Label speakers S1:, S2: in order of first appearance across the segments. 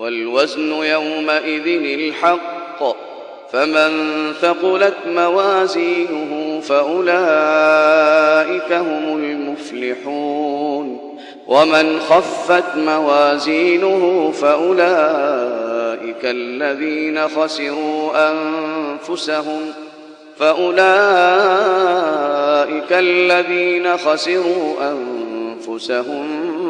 S1: والوزن يومئذ الحق. فمن ثقلت موازينه فأولئك هم المفلحون. ومن خفت موازينه فأولئك الذين خسروا أنفسهم. فأولئك الذين خسروا أنفسهم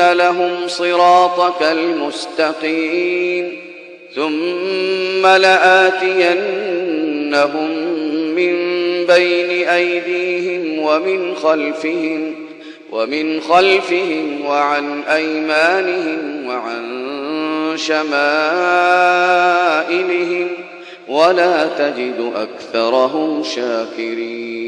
S1: لهم صراطك المستقيم ثم لآتينهم من بين أيديهم ومن خلفهم ومن خلفهم وعن أيمانهم وعن شمائلهم ولا تجد أكثرهم شاكرين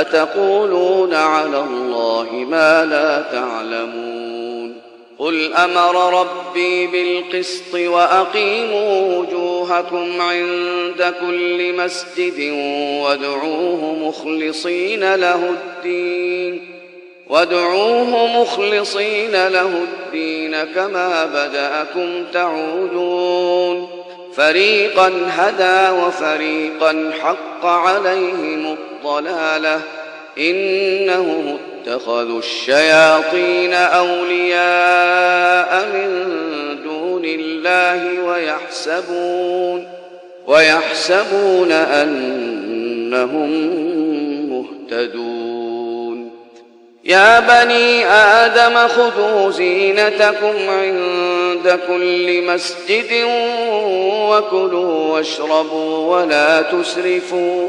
S1: أتقولون على الله ما لا تعلمون قل أمر ربي بالقسط وأقيموا وجوهكم عند كل مسجد وادعوه مخلصين له الدين وادعوه مخلصين له الدين كما بدأكم تعودون فريقا هدى وفريقا حق عليهم الضلالة. إنهم اتخذوا الشياطين أولياء من دون الله ويحسبون ويحسبون أنهم مهتدون. يا بني آدم خذوا زينتكم عند كل مسجد وكلوا واشربوا ولا تسرفوا.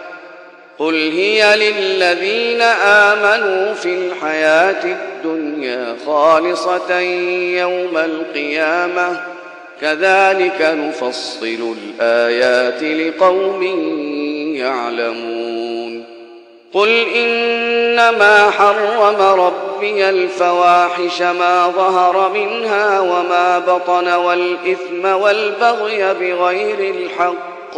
S1: قل هي للذين آمنوا في الحياة الدنيا خالصة يوم القيامة كذلك نفصل الآيات لقوم يعلمون قل إنما حرم ربي الفواحش ما ظهر منها وما بطن والإثم والبغي بغير الحق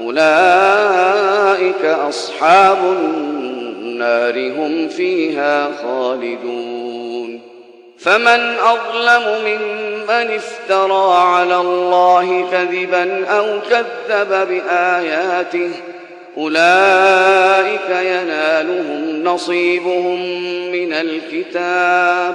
S1: أولئك أصحاب النار هم فيها خالدون. فمن أظلم ممن افترى على الله كذبا أو كذب بآياته أولئك ينالهم نصيبهم من الكتاب.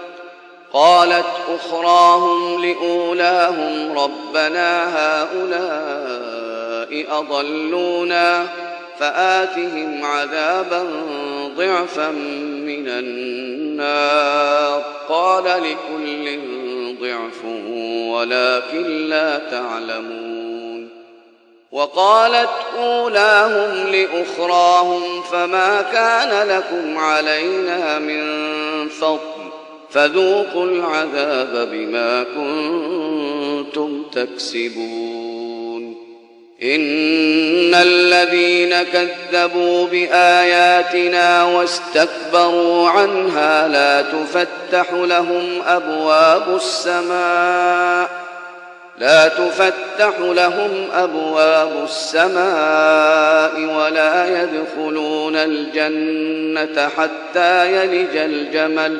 S1: قالت أخراهم لأولاهم ربنا هؤلاء أضلونا فآتهم عذابا ضعفا من النار قال لكل ضعف ولكن لا تعلمون وقالت أولاهم لأخراهم فما كان لكم علينا من فضل فذوقوا العذاب بما كنتم تكسبون. إن الذين كذبوا بآياتنا واستكبروا عنها لا تفتح لهم أبواب السماء. لا تفتح لهم أبواب السماء ولا يدخلون الجنة حتى يلج الجمل.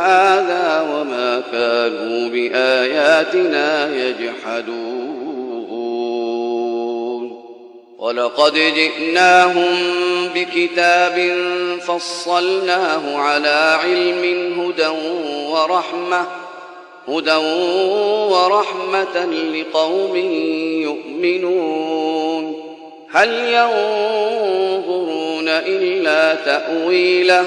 S1: هذا وما كانوا بآياتنا يجحدون. ولقد جئناهم بكتاب فصلناه على علم هدى ورحمة هدى ورحمة لقوم يؤمنون. هل ينظرون إلا تأويله؟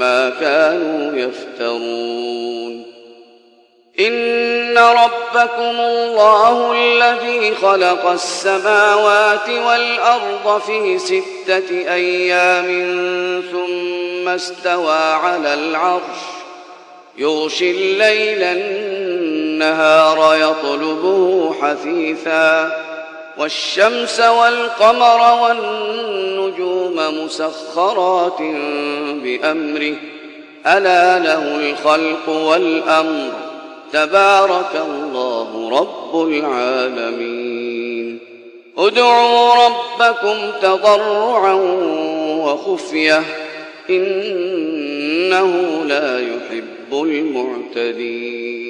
S1: ما كانوا يفترون. إن ربكم الله الذي خلق السماوات والأرض في ستة أيام ثم استوى على العرش. يغشي الليل النهار يطلبه حثيثا. والشمس والقمر والنجوم مسخرات بأمره. ألا له الخلق والأمر. تبارك الله رب العالمين. ادعوا ربكم تضرعا وخفية. إنه لا يحب المعتدين.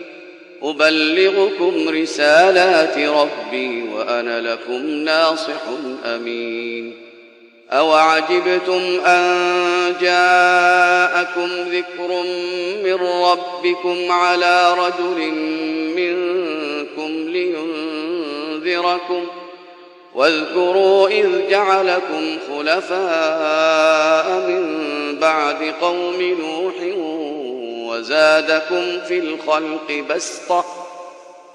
S1: أبلغكم رسالات ربي وأنا لكم ناصح أمين. أوعجبتم أن جاءكم ذكر من ربكم على رجل منكم لينذركم واذكروا إذ جعلكم خلفاء من بعد قوم نوح وزادكم في الخلق بسطة.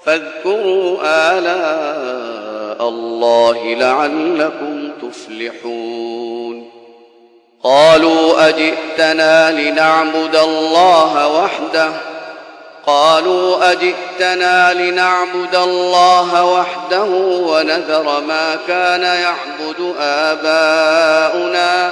S1: فاذكروا آلاء الله لعلكم تفلحون. قالوا أجئتنا لنعبد الله وحده؟ قالوا أجئتنا لنعبد الله وحده ونذر ما كان يعبد آباؤنا.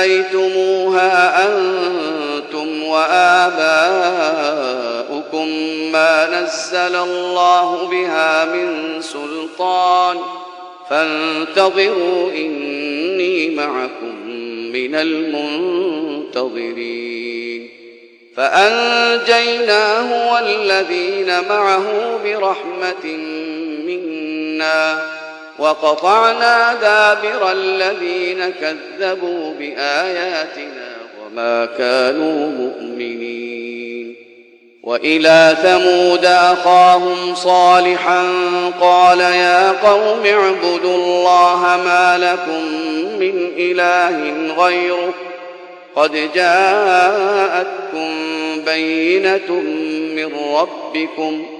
S1: سميتموها أنتم وآباؤكم ما نزل الله بها من سلطان فانتظروا إني معكم من المنتظرين فأنجيناه والذين معه برحمة منا وقطعنا دابر الذين كذبوا بآياتنا وما كانوا مؤمنين. وإلى ثمود أخاهم صالحا قال يا قوم اعبدوا الله ما لكم من إله غيره. قد جاءتكم بينة من ربكم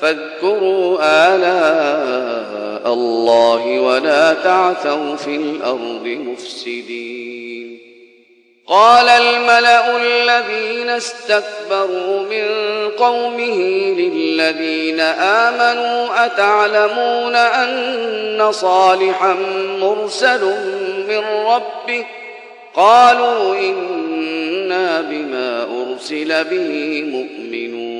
S1: فاذكروا آلاء الله ولا تعثوا في الأرض مفسدين. قال الملأ الذين استكبروا من قومه للذين آمنوا أتعلمون أن صالحا مرسل من ربه؟ قالوا إنا بما أرسل به مؤمنون.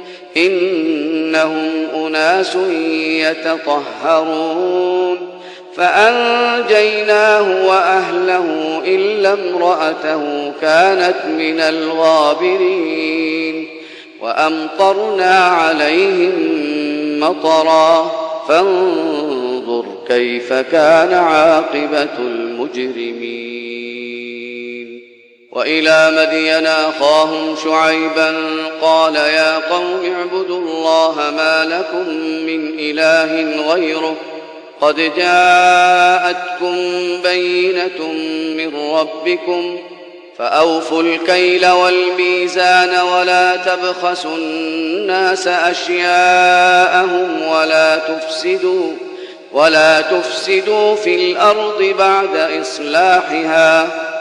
S1: إنهم أناس يتطهرون. فأنجيناه وأهله إلا امرأته كانت من الغابرين. وأمطرنا عليهم مطرا. فانظر كيف كان عاقبة المجرمين. وإلى مدين أخاهم شعيبا قال يا قوم اعبدوا الله ما لكم من إله غيره قد جاءتكم بينة من ربكم فأوفوا الكيل والميزان ولا تبخسوا الناس أشياءهم ولا تفسدوا ولا تفسدوا في الأرض بعد إصلاحها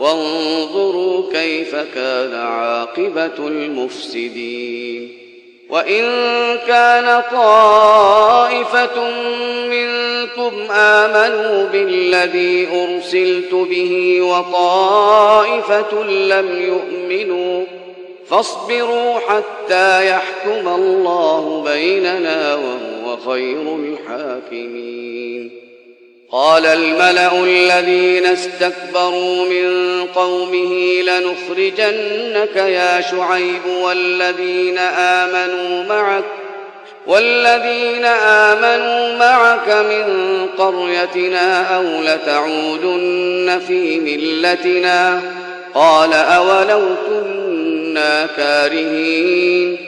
S1: وانظروا كيف كان عاقبة المفسدين. وإن كان طائفة منكم آمنوا بالذي أرسلت به وطائفة لم يؤمنوا فاصبروا حتى يحكم الله بيننا وهو خير الحاكمين. قال الملأ الذين استكبروا من قومه لنخرجنك يا شعيب والذين آمنوا معك والذين آمنوا معك من قريتنا أو لتعودن في ملتنا قال أولو كنا كارهين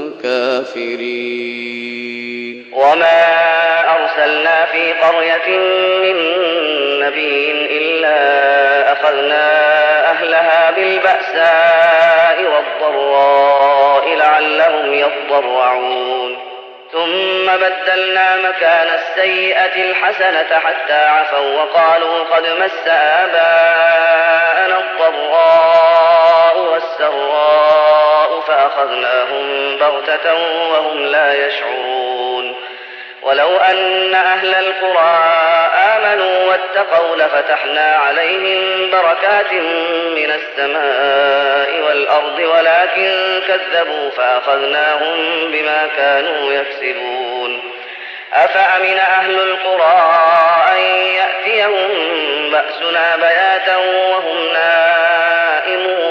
S1: كافرين
S2: وما أرسلنا في قرية من نبي إلا أخذنا أهلها بالبأساء والضراء لعلهم يضرعون. ثم بدلنا مكان السيئة الحسنة حتى عفوا وقالوا قد مس آباءنا الضراء. والسراء فأخذناهم بغتة وهم لا يشعرون. ولو أن أهل القرى آمنوا واتقوا لفتحنا عليهم بركات من السماء والأرض ولكن كذبوا فأخذناهم بما كانوا يكسبون. أفأمن أهل القرى أن يأتيهم بأسنا بياتا وهم نائمون؟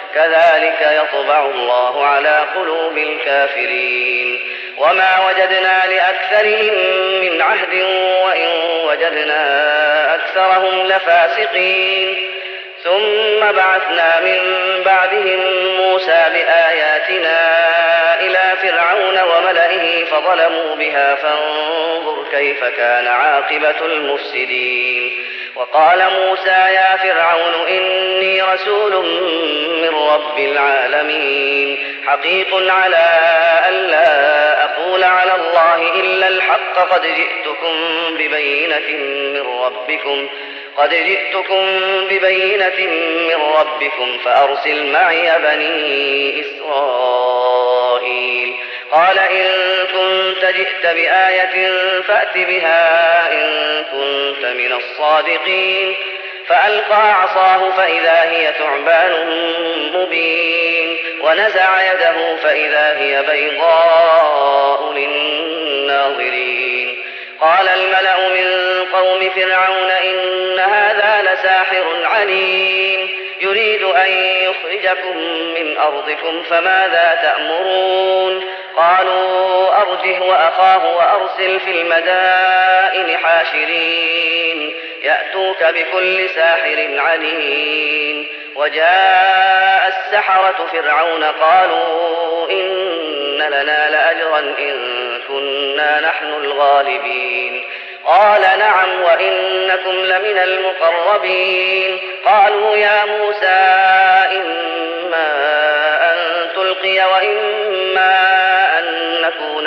S2: كذلك يطبع الله على قلوب الكافرين. وما وجدنا لأكثرهم من عهد وإن وجدنا أكثرهم لفاسقين. ثم بعثنا من بعدهم موسى بآياتنا إلى فرعون وملئه فظلموا بها فانظر كيف كان عاقبة المفسدين. وقال موسى يا فرعون إني رسول من رب العالمين حقيق على أن لا أقول على الله إلا الحق قد جئتكم ببينة من ربكم قد جئتكم ببينة من ربكم فأرسل معي بني إسرائيل. قال إن كنت جئت بآية فأت بها إن كنت من الصادقين فألقى عصاه فإذا هي ثعبان مبين ونزع يده فإذا هي بيضاء للناظرين قال الملأ من قوم فرعون إن هذا لساحر عليم يريد أن يخرجكم من أرضكم فماذا تأمرون قالوا أرجه وأخاه وأرسل في المدائن حاشرين يأتوك بكل ساحر عليم. وجاء السحرة فرعون قالوا إن لنا لأجرا إن كنا نحن الغالبين. قال نعم وإنكم لمن المقربين. قالوا يا موسى إما أن تلقي وإما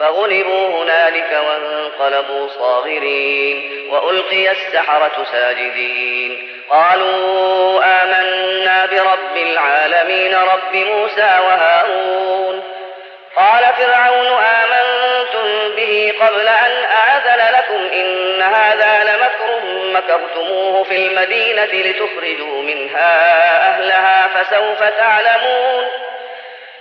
S2: فغلبوا هنالك وانقلبوا صاغرين وألقي السحرة ساجدين. قالوا آمنا برب العالمين رب موسى وهارون. قال فرعون آمنتم به قبل أن آذن لكم إن هذا لمكر مكرتموه في المدينة لتخرجوا منها أهلها فسوف تعلمون.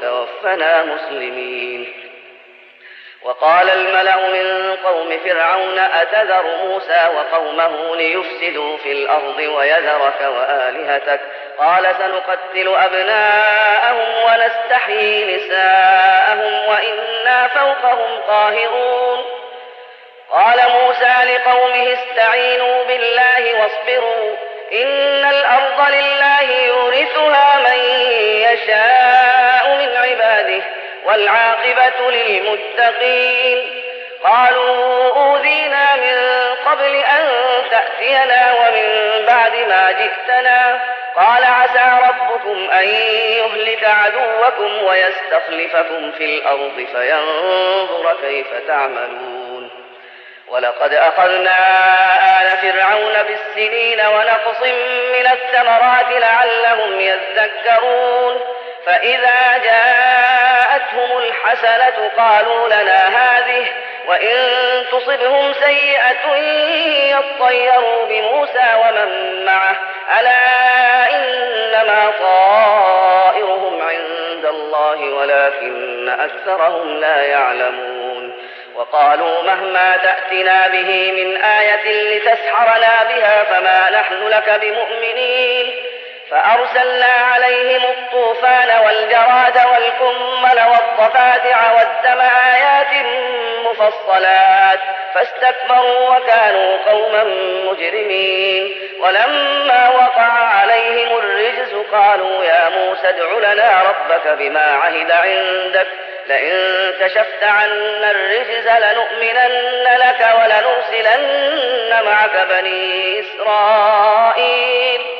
S2: وتوفنا مسلمين. وقال الملأ من قوم فرعون أتذر موسى وقومه ليفسدوا في الأرض ويذرك وآلهتك؟ قال سنقتل أبناءهم ونستحيي نساءهم وإنا فوقهم قاهرون. قال موسى لقومه استعينوا بالله واصبروا إن الأرض لله يورثها من يشاء. والعاقبة للمتقين. قالوا أوذينا من قبل أن تأتينا ومن بعد ما جئتنا. قال عسى ربكم أن يهلك عدوكم ويستخلفكم في الأرض فينظر كيف تعملون. ولقد أخذنا آل فرعون بالسنين ونقص من الثمرات لعلهم يذكرون. فإذا جاءتهم الحسنة قالوا لنا هذه وإن تصبهم سيئة يطيروا بموسى ومن معه. ألا إنما طائرهم عند الله ولكن أكثرهم لا يعلمون. وقالوا مهما تأتنا به من آية لتسحرنا بها فما نحن لك بمؤمنين. فأرسلنا عليهم الطوفان والجراد والكمل والضفادع والدم آيات مفصلات فاستكبروا وكانوا قوما مجرمين ولما وقع عليهم الرجز قالوا يا موسى ادع لنا ربك بما عهد عندك. لئن كشفت عنا الرجز لنؤمنن لك ولنرسلن معك بني إسرائيل.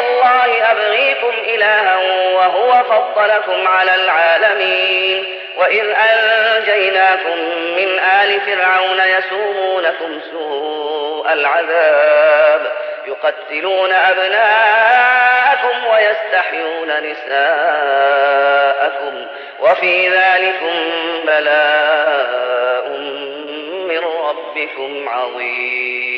S2: الله أبغيكم إلها وهو فضلكم على العالمين. وإذ أنجيناكم من آل فرعون يسومونكم سوء العذاب يقتلون أبناءكم ويستحيون نساءكم وفي ذلكم بلاء من ربكم عظيم.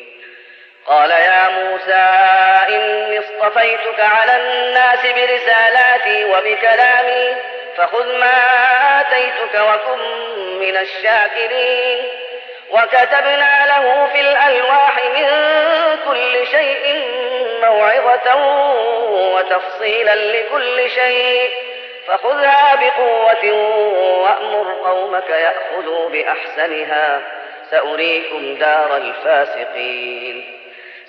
S2: قال يا موسى إني اصطفيتك على الناس برسالاتي وبكلامي فخذ ما آتيتك وكن من الشاكرين. وكتبنا له في الألواح من كل شيء موعظة وتفصيلا لكل شيء. فخذها بقوة وأمر قومك يأخذوا بأحسنها سأريكم دار الفاسقين.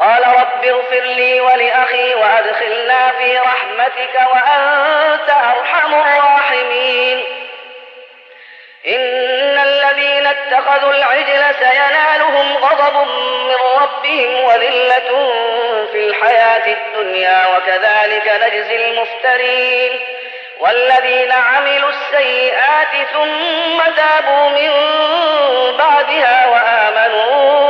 S2: قال رب اغفر لي ولأخي وأدخلنا في رحمتك وأنت أرحم الراحمين. إن الذين اتخذوا العجل سينالهم غضب من ربهم وذلة في الحياة الدنيا وكذلك نجزي المفترين. والذين عملوا السيئات ثم تابوا من بعدها وآمنوا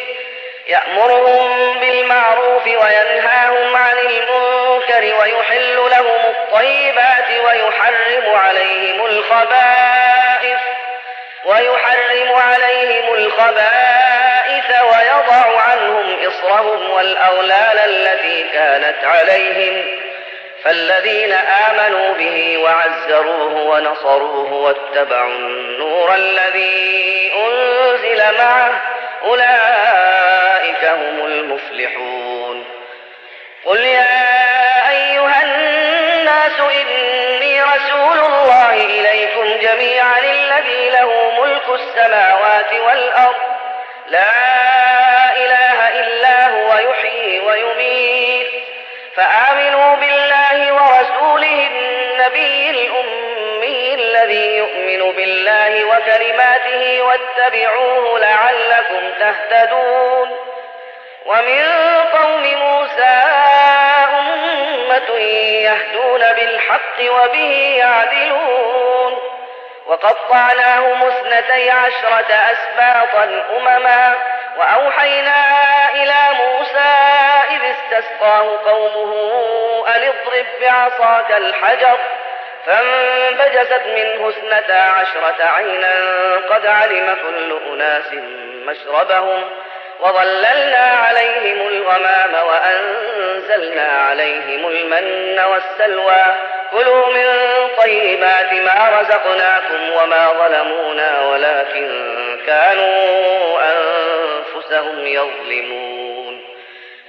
S2: يأمرهم بالمعروف وينهاهم عن المنكر ويحل لهم الطيبات ويحرم عليهم الخبائث ويحرم عليهم الخبائث ويضع عنهم إصرهم والأغلال التي كانت عليهم فالذين آمنوا به وعزروه ونصروه واتبعوا النور الذي أنزل معه أولئك هم المفلحون. قل يا أيها الناس إني رسول الله إليكم جميعا الذي له ملك السماوات والأرض. لا إله إلا هو يحيي ويميت. فآمنوا بالله ورسوله النبي الذي يؤمن بالله وكلماته واتبعوه لعلكم تهتدون ومن قوم موسى أمة يهدون بالحق وبه يعدلون وقطعناهم اثنتي عشرة أسباطا أمما وأوحينا إلى موسى إذ استسقاه قومه أن اضرب بعصاك الحجر فانبجست منه اثنتا عشرة عينا قد علم كل أناس مشربهم وظللنا عليهم الغمام وأنزلنا عليهم المن والسلوى. كلوا من طيبات ما رزقناكم وما ظلمونا ولكن كانوا أنفسهم يظلمون.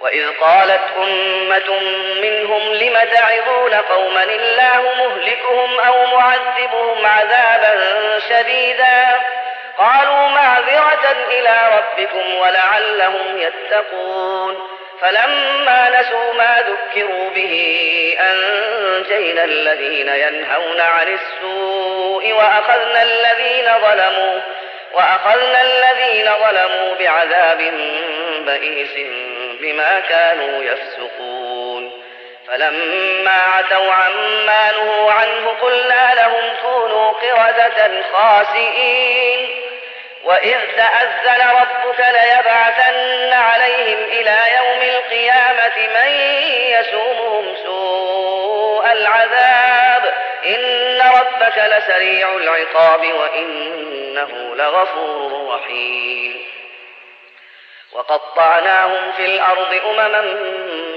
S2: وإذ قالت أمة منهم لم تعظون قوما الله مهلكهم أو معذبهم عذابا شديدا؟ قالوا معذرة إلى ربكم ولعلهم يتقون. فلما نسوا ما ذكروا به أنجينا الذين ينهون عن السوء وأخذنا الذين ظلموا وأخذنا الذين ظلموا بعذاب بئيس بما كانوا يفسقون. فلما عتوا عما نهوا عنه قلنا لهم كونوا قردة خاسئين. وإذ تأذن ربك ليبعثن عليهم إلى يوم القيامة من يسومهم سوء العذاب. إن ربك لسريع العقاب وإنه لغفور رحيم. وقطعناهم في الأرض أمما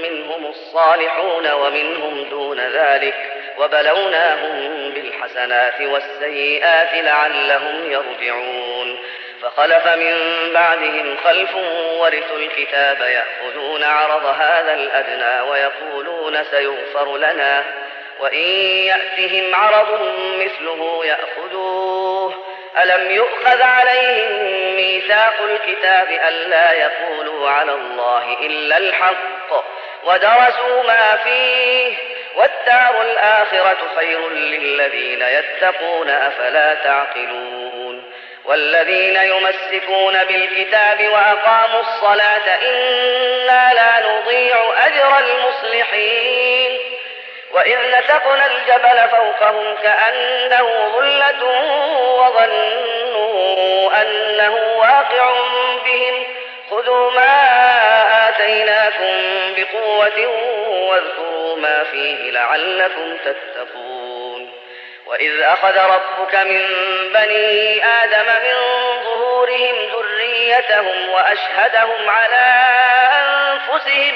S2: منهم الصالحون ومنهم دون ذلك وبلوناهم بالحسنات والسيئات لعلهم يرجعون فخلف من بعدهم خلف ورثوا الكتاب يأخذون عرض هذا الأدنى ويقولون سيغفر لنا وإن يأتهم عرض مثله يأخذوه ألم يؤخذ عليهم ميثاق الكتاب ألا يقولوا على الله إلا الحق ودرسوا ما فيه والدار الآخرة خير للذين يتقون أفلا تعقلون والذين يمسكون بالكتاب وأقاموا الصلاة إنا لا نضيع أجر المصلحين وإذ نتقنا الجبل فوقهم كأنه ظلة وظنوا أنه واقع بهم. خذوا ما آتيناكم بقوة واذكروا ما فيه لعلكم تتقون. وإذ أخذ ربك من بني آدم من ظهورهم ذريتهم وأشهدهم على أنفسهم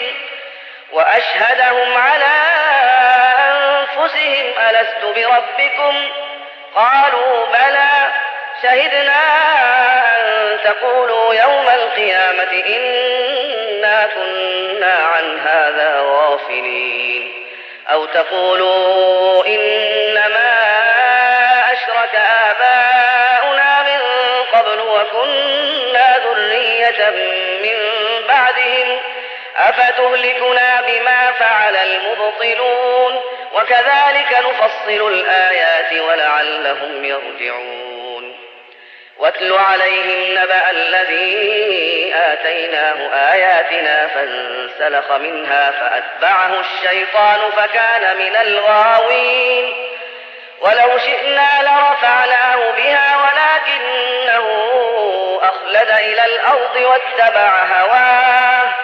S2: وأشهدهم على أنفسهم ألست بربكم؟ قالوا بلى. شهدنا أن تقولوا يوم القيامة إنا كنا عن هذا غافلين. أو تقولوا إنما أشرك آباؤنا من قبل وكنا ذرية من بعدهم. أفتهلكنا بما فعل المبطلون؟ وكذلك نفصل الآيات ولعلهم يرجعون. واتل عليهم نبأ الذي آتيناه آياتنا فانسلخ منها فأتبعه الشيطان فكان من الغاوين. ولو شئنا لرفعناه بها ولكنه أخلد إلى الأرض واتبع هواه.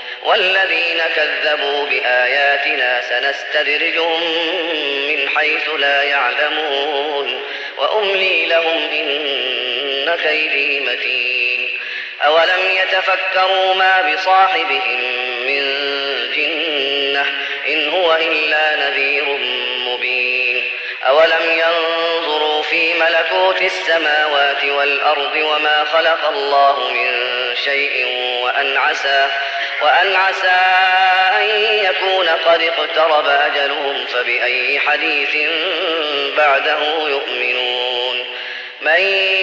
S1: والذين كذبوا بآياتنا سنستدرجهم من حيث لا يعلمون وأملي لهم إن كيدي متين. أولم يتفكروا ما بصاحبهم من جنة إن هو إلا نذير مبين. أولم ينظروا في ملكوت السماوات والأرض وما خلق الله من شيء وأن عسى وأن عسى أن يكون قد اقترب أجلهم فبأي حديث بعده يؤمنون. من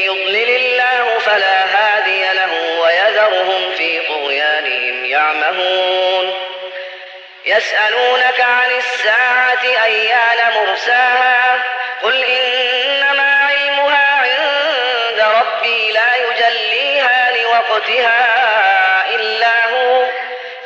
S1: يضلل الله فلا هادي له ويذرهم في طغيانهم يعمهون. يسألونك عن الساعة أيان مرساها؟ قل إنما علمها عند ربي لا يجليها لوقتها إلا هو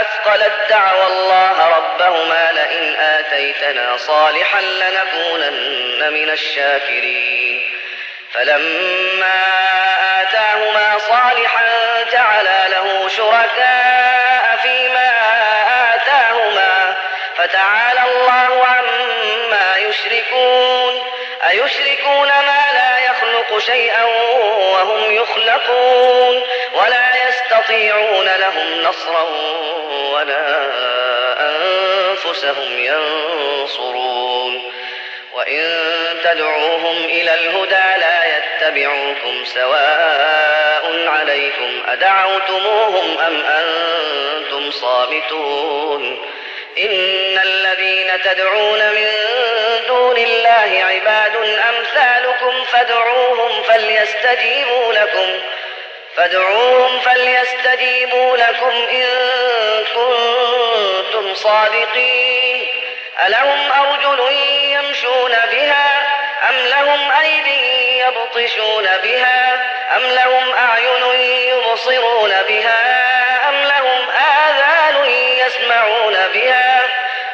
S1: أثقلت دعوى الله ربهما لئن آتيتنا صالحا لنكونن من الشاكرين. فلما آتاهما صالحا جعلا له شركاء فيما آتاهما فتعالى الله عما يشركون. أيشركون ما لا يخلق شيئا وهم يخلقون ولا يستطيعون لهم نصرا ولا أنفسهم ينصرون. وإن تدعوهم إلى الهدى لا يتبعوكم سواء عليكم أدعوتموهم أم أنتم صامتون. إن الذين تدعون من دون الله عباد أمثالكم فادعوهم فليستجيبوا لكم. فادعوهم فليستجيبوا لكم إن كنتم صادقين. ألهم أرجل يمشون بها أم لهم أيدي يبطشون بها أم لهم أعين يبصرون بها أم لهم آذان يسمعون بها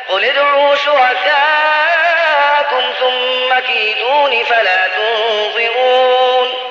S1: قل ادعوا شركاءكم ثم كيدون فلا تنظرون.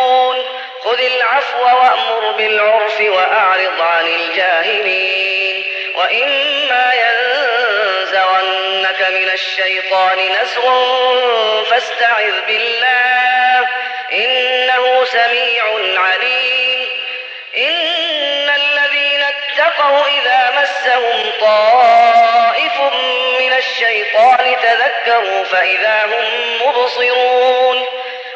S1: خذ العفو وأمر بالعرف وأعرض عن الجاهلين. وإما ينزغنك من الشيطان نزغ فاستعذ بالله إنه سميع عليم. إن الذين اتقوا إذا مسهم طائف من الشيطان تذكروا فإذا هم مبصرون.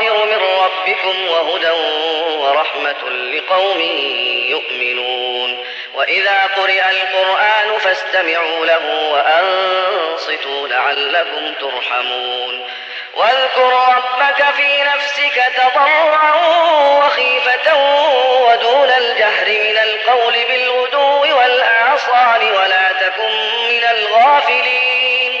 S1: من ربكم وهدى ورحمة لقوم يؤمنون. وإذا قرئ القرآن فاستمعوا له وأنصتوا لعلكم ترحمون. واذكر ربك في نفسك تضرعا وخيفة ودون الجهر من القول بالغدو والآصال ولا تكن من الغافلين.